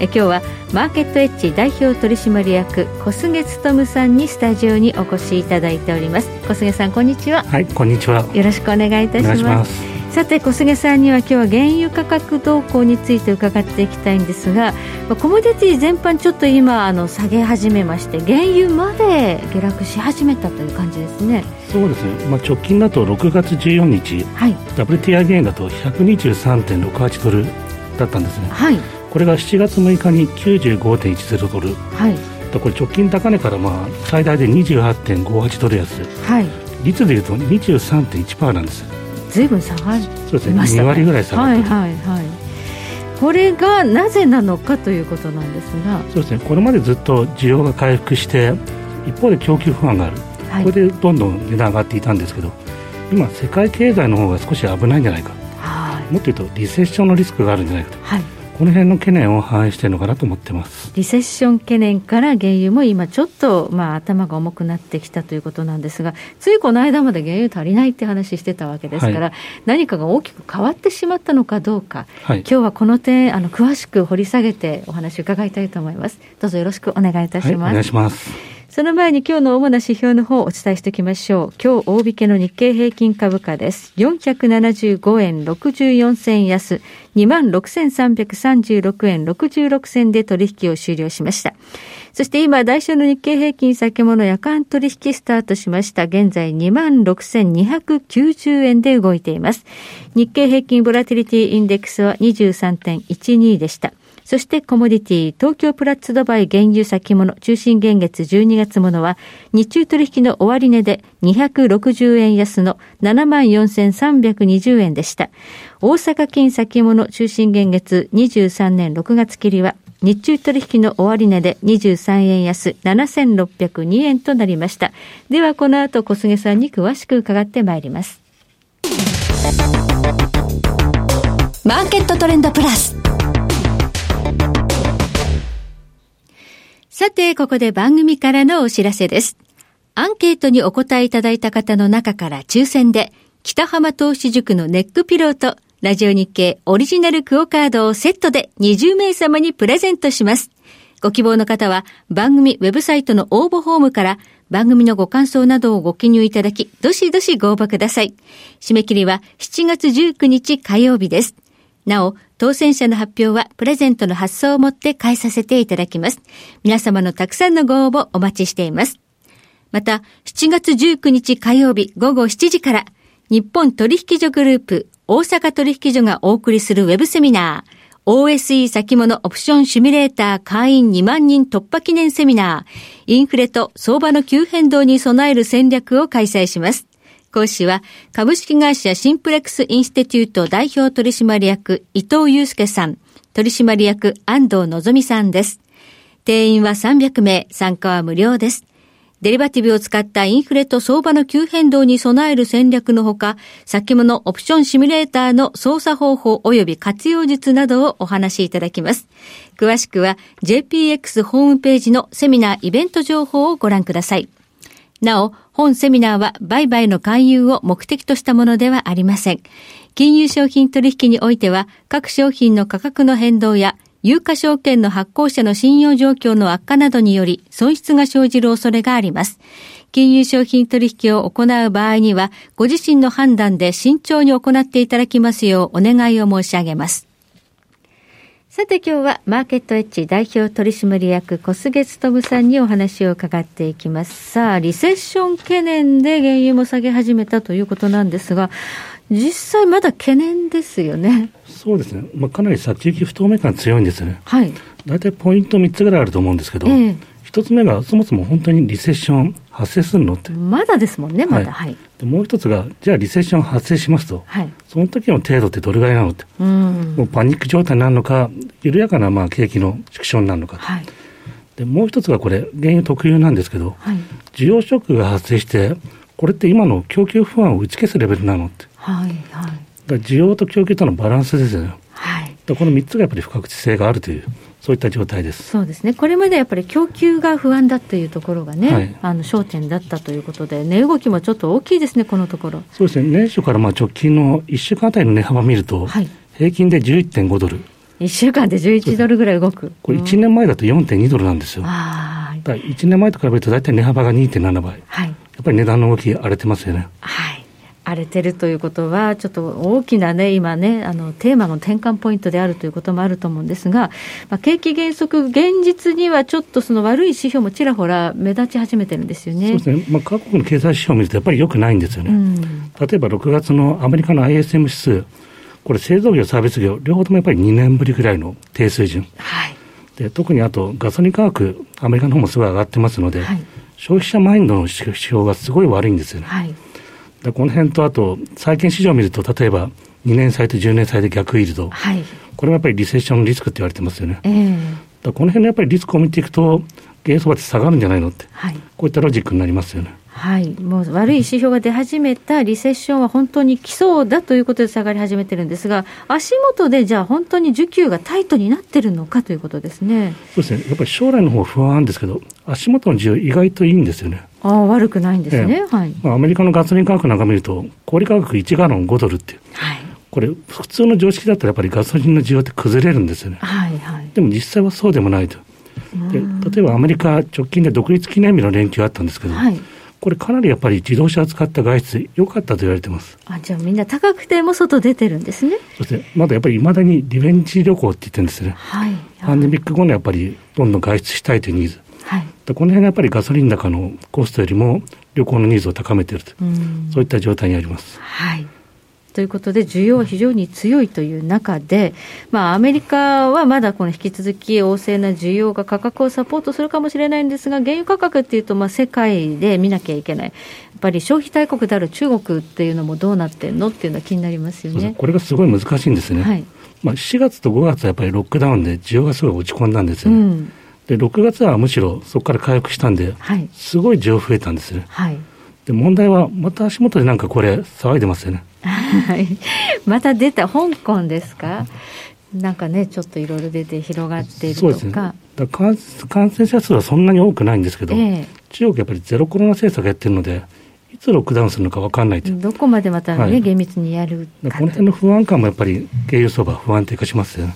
え今日はマーケットエッジ代表取締役小菅勤さんにスタジオにお越しいただいております。小菅さんこんにちは。はいこんにちは。よろしくお願いいたします。さて小菅さんには今日は原油価格動向について伺っていきたいんですがコモディティ全般ちょっと今あの下げ始めまして原油まで下落し始めたという感じですね。そうですね、まあ、直近だと6月14日、はい、WTI ゲインだと123.68ドルだったんですね。はい。これが7月6日に95.10ドル、はい、これ直近高値からまあ最大で28.58ドル安、はい、率でいうと23.1%なんです。ずいぶん下がりそうですね。2割ぐらい下がってはいはいはい。これがなぜなのかということなんですが。そうですね。これまでずっと需要が回復して一方で供給不安がある、はい、これでどんどん値段上がっていたんですけど今世界経済の方が少し危ないんじゃないか、はい、もっと言うとリセッションのリスクがあるんじゃないかと、はいこの辺の懸念を反映しているのかなと思ってますリセッション懸念から原油も今、ちょっと、まあ、頭が重くなってきたということなんですが、ついこの間まで原油足りないって話してたわけですから、はい、何かが大きく変わってしまったのかどうか、はい、今日はこの点あの、詳しく掘り下げてお話を伺いたいと思います。どうぞよろしくお願いいたします。はい、お願いします。その前に今日の主な指標の方をお伝えしておきましょう。今日大引けの日経平均株価です。475円64銭安、26,336円66銭で取引を終了しました。そして今、来週の日経平均先物夜間取引スタートしました。現在26,290円で動いています。日経平均ボラティリティインデックスは23.12でした。そしてコモディティ、東京プラッツドバイ原油先物中心現月12月ものは、日中取引の終値で260円安の74,320円でした。大阪金先物中心現月23年6月切りは、日中取引の終値で23円安7602円となりました。ではこの後小菅さんに詳しく伺ってまいります。マーケットトレンドプラス。さて、ここで番組からのお知らせです。アンケートにお答えいただいた方の中から抽選で、北浜投資塾のネックピローと、ラジオ日経オリジナルクオカードをセットで20名様にプレゼントします。ご希望の方は、番組ウェブサイトの応募フォームから、番組のご感想などをご記入いただき、どしどしご応募ください。締め切りは7月19日火曜日です。なお、当選者の発表はプレゼントの発送をもって返させていただきます。皆様のたくさんのご応募お待ちしています。また、7月19日火曜日午後7時から、日本取引所グループ大阪取引所がお送りするウェブセミナー、OSE 先物オプションシミュレーター会員2万人突破記念セミナー、インフレと相場の急変動に備える戦略を開催します。講師は株式会社シンプレックスインスティテュート代表取締役伊藤祐介さん、取締役安藤のぞみさんです。定員は300名、参加は無料です。デリバティブを使ったインフレと相場の急変動に備える戦略のほか、先物オプションシミュレーターの操作方法及び活用術などをお話しいただきます。詳しくは JPX ホームページのセミナーイベント情報をご覧ください。なお、本セミナーは売買の勧誘を目的としたものではありません。金融商品取引においては、各商品の価格の変動や、有価証券の発行者の信用状況の悪化などにより損失が生じる恐れがあります。金融商品取引を行う場合には、ご自身の判断で慎重に行っていただきますようお願いを申し上げます。さて今日はマーケットエッジ代表取締役小菅勤さんにお話を伺っていきます。さあ、リセッション懸念で原油も下げ始めたということなんですが、実際まだ懸念ですよね。そうですね。まあ、かなり先行き不透明感強いんですよね。はい。大体ポイント3つぐらいあると思うんですけど、えー、1つ目がそもそも本当にリセッション発生するのって。まだですもんね、まだ。はい。はい、でもう一つが、じゃあリセッション発生しますと、はい、その時の程度ってどれぐらいなのって、うん、もうパニック状態になるのか、緩やかなまあ景気の縮小になるのか、はい、でもう一つがこれ、原油特有なんですけど、はい、需要ショックが発生して、これって今の供給不安を打ち消すレベルなのって。はいはい。だ需要と供給とのバランスですよね。はい。この3つがやっぱり不確実性があるという。そういった状態です。そうですね、これまでやっぱり供給が不安だというところがね、はい、あの焦点だったということで、値動きもちょっと大きいですね、このところ。そうですね、年初からまあ直近の1週間あたりの値幅を見ると、はい、平均で11.5ドル。1週間で11ドルぐらい動く。これ、1年前だと4.2ドルなんですよ。あだ1年前と比べると大体値幅が2.7倍、はい、やっぱり値段の動き、荒れてますよね。はい荒れてるということは、ちょっと大きなね、今ね、あのテーマの転換ポイントであるということもあると思うんですが、まあ、景気減速、現実にはちょっとその悪い指標もちらほら目立ち始めてるんですよね。そうですね。まあ、各国の経済指標を見ると、やっぱりよくないんですよね。うん、例えば6月のアメリカの ISM 指数、これ製造業、サービス業、両方ともやっぱり2年ぶりぐらいの低水準。はい。で特にあとガソリン価格、アメリカの方もすごい上がってますので、はい、消費者マインドの指標がすごい悪いんですよね。はいでこの辺とあと、債券市場を見ると、例えば2年債と10年債で逆イールド、はい、これもやっぱりリセッションのリスクって言われてますよね。えー、だこの辺のやっぱりリスクを見ていくと、原相場って下がるんじゃないのって、はい、こういったロジックになりますよね。はい、もう悪い指標が出始めたリセッションは本当に来そうだということで下がり始めてるんですが、足元でじゃあ、本当に需給がタイトになってるのかということですね。そうですね、やっぱり将来の方不安ですけど、足元の需要、意外といいんですよね。ああ悪くないんですね、えはい。まあ、アメリカのガソリン価格なんか見ると、小売価格1ガロン5ドルっていう、はい、これ、普通の常識だったらやっぱりガソリンの需要って崩れるんですよね。はいはい、でも実際はそうでもないと。で例えばアメリカ、直近で独立記念日の連休あったんですけど、はいこれかなりやっぱり自動車を使った外出、良かったと言われてます。あ、じゃあみんな高くても外出てるんですね。そして、まだやっぱりいまだにリベンジ旅行って言ってるんですね。はい。パンデミック後のやっぱりどんどん外出したいというニーズ。はい。でこの辺がやっぱりガソリン高のコストよりも旅行のニーズを高めていると、うそういった状態にあります。はい。ということで、需要は非常に強いという中で、まあ、アメリカはまだこの引き続き旺盛な需要が価格をサポートするかもしれないんですが、原油価格っていうと、まあ、世界で見なきゃいけない、やっぱり消費大国である中国っていうのもどうなってんのっていうのは気になりますよねこれがすごい難しいんですね。はいまあ、4月と5月はやっぱりロックダウンで需要がすごい落ち込んだんですよね。うんで6月はむしろそこから回復したんで、はい、すごい需要増えたんですね。はい、で問題はまた足元でなんかこれ騒いでますよね。はい、また出た香港ですか？なんかね、ちょっといろいろ出て広がっているとか。そうですね。だ感感染者数はそんなに多くないんですけど、えー、中国やっぱりゼロコロナ政策やってるので、いつロックダウンするのか分かんないどこまでまたね、はい、厳密にやるか。この辺の不安感もやっぱり、原油相場不安定化しますよね。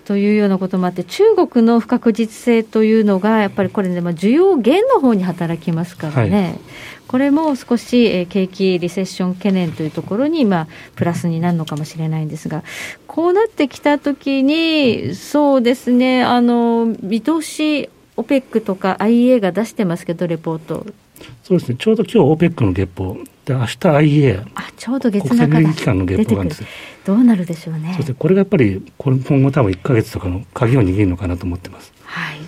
はい。というようなこともあって、中国の不確実性というのが、やっぱりこれね、まあ、需要減の方に働きますからね、はい、これも少し、えー、景気リセッション懸念というところに、まあ、プラスになるのかもしれないんですが、こうなってきたときに、そうですね、あの見通し、OPEC とか IEA が出してますけど、レポート。そうですね、ちょうど今日 OPEC の月報、で明日 IEA、あちょうど月中国際機関の月報なんですどうなるでしょうね。そしてこれがやっぱり、今後多分1か月とかの鍵を握るのかなと思ってます。はい、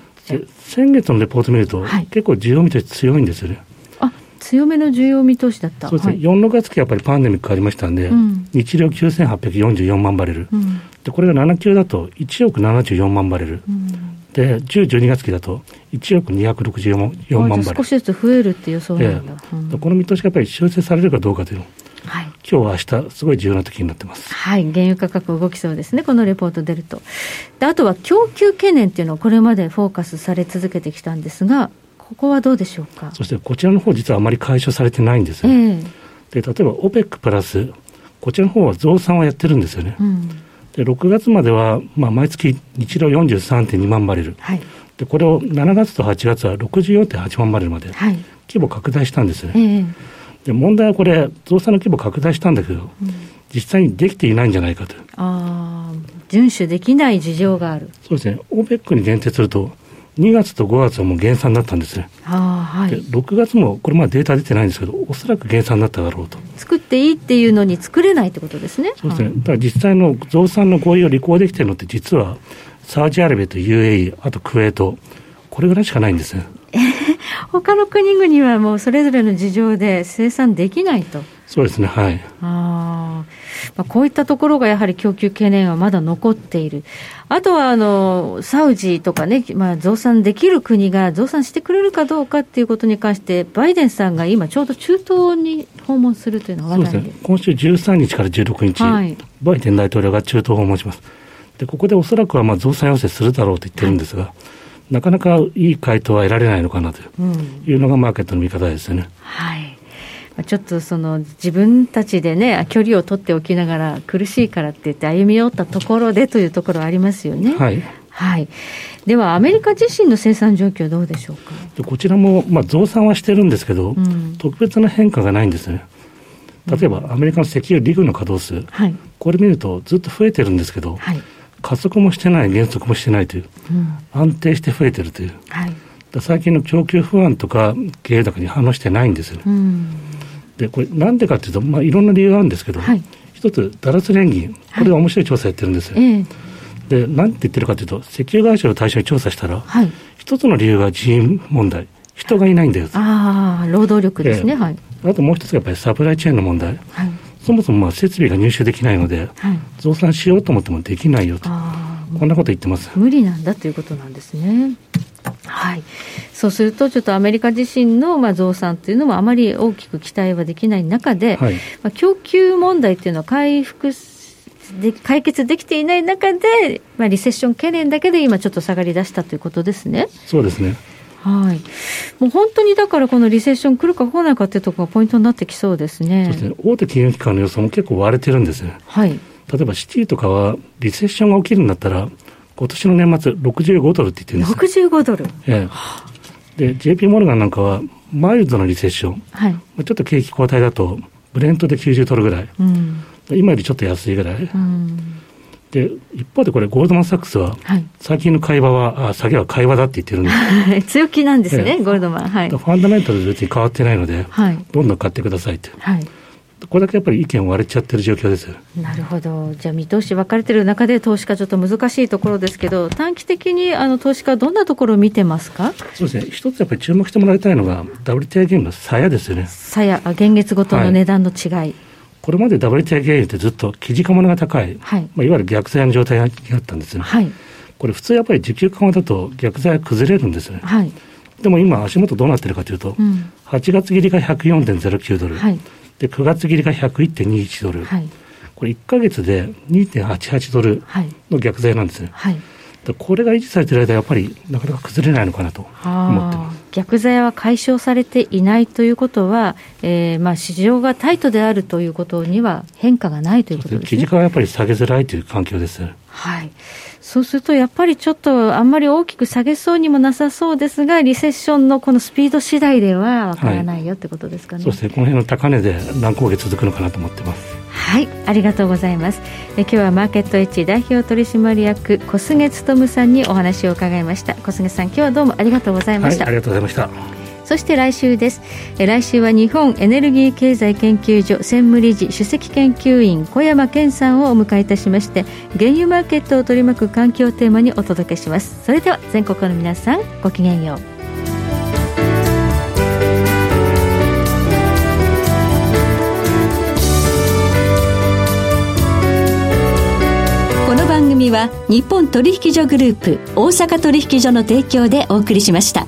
先月のレポート見ると、はい、結構需要見通し強いんですよね。あ強めの需要見通しだった。そうですね、はい、4、6月期やっぱりパンデミックありましたんで、うん、日量9844万バレル、うん、でこれが7級だと1億74万バレル、うん、で10、12月期だと1億264万バレル。少しずつ増えるっていう予想なんだ、えー、この見通しがやっぱり修正されるかどうかというのはい、今日は明日すごい重要な時になってます。はい、原油価格動きそうですね、このレポート出ると。で、あとは供給懸念っていうのはこれまでフォーカスされ続けてきたんですが、ここはどうでしょうか？そしてこちらの方実はあまり解消されてないんですよ、ね。えー、で、例えば OPEC プラス、こちらの方は増産はやってるんですよね。うん、で、6月までは、まあ、毎月日量43.2万バレル。はい、で、これを7月と8月は64.8万バレルまで、規模拡大したんですね。えーで問題はこれ、増産の規模拡大したんだけど、うん、実際にできていないんじゃないかと。ああ、遵守できない事情がある。そうですね、OPEC に限定すると、2月と5月はもう減産だったんですね。あはい、で6月も、これまだデータ出てないんですけど、おそらく減産だっただろうと。作っていいっていうのに作れないってことですね。そうですね、だから実際の増産の合意を履行できてるのって、実はサウジアラビアと UAE、あとクウェート、これぐらいしかないんですね。他の国々はもうそれぞれの事情で生産できないと。そうですね、はい。あまあ、こういったところがやはり供給懸念はまだ残っている。あとは、あの、サウジとかね、まあ、増産できる国が増産してくれるかどうかっていうことに関して、バイデンさんが今ちょうど中東に訪問するというのが話題ですね。今週13日から16日、はい、バイデン大統領が中東を訪問します。で、ここでおそらくはまあ増産要請するだろうと言ってるんですが、はい、なかなかいい回答は得られないのかなというのがマーケットの見方ですよね。はいちょっとその自分たちでね、距離を取っておきながら、苦しいからって言って歩み寄ったところでというところありますよね。はい。はい。では、アメリカ自身の生産状況どうでしょうか？こちらも、まあ、増産はしてるんですけど、うん、特別な変化がないんですね。例えば、アメリカの石油リグの稼働数、はい、これ見るとずっと増えてるんですけど、はい、加速もしてない、減速もしてないという、うん、安定して増えてるという、はい、最近の供給不安とか経営高に反応してないんですよね。うんでこれなんでかというと、まあ、いろんな理由があるんですけど、はい、一つダラス連銀これは面白い調査やってるんです。よ、はい、で何て言ってるかというと石油会社を対象に調査したら、はい、一つの理由が人員問題。人がいないんだよああ労働力ですね、はい、あともう一つがやっぱりサプライチェーンの問題、はい、そもそもまあ設備が入手できないので、はい、増産しようと思ってもできないよとこんなこと言ってます。無理なんだということなんですね。はい、そうすると、ちょっとアメリカ自身のまあ増産というのもあまり大きく期待はできない中で、はい、まあ、供給問題というのは回復で解決できていない中で、まあ、リセッション懸念だけで今、ちょっと下がりだしたということですね。そうですね。はい、もう本当にだから、このリセッション来るか来ないかっていうところがポイントになってきそうですね。そうですね。大手金融機関の予想も結構割れてるんですね。はい、例えばシティとかは、リセッションが起きるんだったら、今年の年末、65ドルって言ってるんです65ドル、ええ、で JP モルガンなんかは、マイルドなリセッション、はい、ちょっと景気後退だと、ブレントで90ドルぐらい、うん、今よりちょっと安いぐらい。うん。で一方でこれ、ゴールドマン・サックスは、はい、最近の会話は、あ下げは会話だって言ってるんです 強気なんですね、ええ、ゴールドマン。はい、ファンダメンタル別に変わってないので、はい、どんどん買ってくださいって。はいこれだけやっぱり意見割れちゃってる状況ですなるほど、じゃあ、見通し分かれてる中で、投資家、ちょっと難しいところですけど、短期的にあの投資家、どんなところを見てますか？そうですね、一つやっぱり注目してもらいたいのが、WTI 原油の鞘ですよね。鞘、現月ごとの値段の違い。はい、これまで WTI 原油ってずっと基軸物が高い、はいまあ、いわゆる逆剤の状態にあったんですね。はい、これ、普通やっぱり需給緩和だと逆剤は崩れるんですね。はい、でも今、足元どうなってるかというと、うん、8月切りが104.09ドル。はいで、9月切りが101.21ドル。はい、これ1か月で2.88ドルの逆剤なんですね。はい、これが維持されている間、やっぱりなかなか崩れないのかなと思ってます。逆剤は解消されていないということは、えー、まあ市場がタイトであるということには変化がないということですね。基軸はやっぱり下げづらいという環境です。はい。そうすると、やっぱりちょっとあんまり大きく下げそうにもなさそうですが、リセッションのこのスピード次第ではわからないよってことですかね、はい、そうですね、この辺の高値で何ヶ月続くのかなと思ってます。はい、ありがとうございます。え今日はマーケットエッジ代表取締役小菅勉さんにお話を伺いました。小菅さん、今日はどうもありがとうございました。はい、ありがとうございました。そして来週です。来週は日本エネルギー経済研究所専務理事首席研究員小山健さんをお迎えいたしまして原油マーケットを取り巻く環境テーマにお届けします。それでは全国の皆さんごきげんよう。この番組は日本取引所グループ大阪取引所の提供でお送りしました。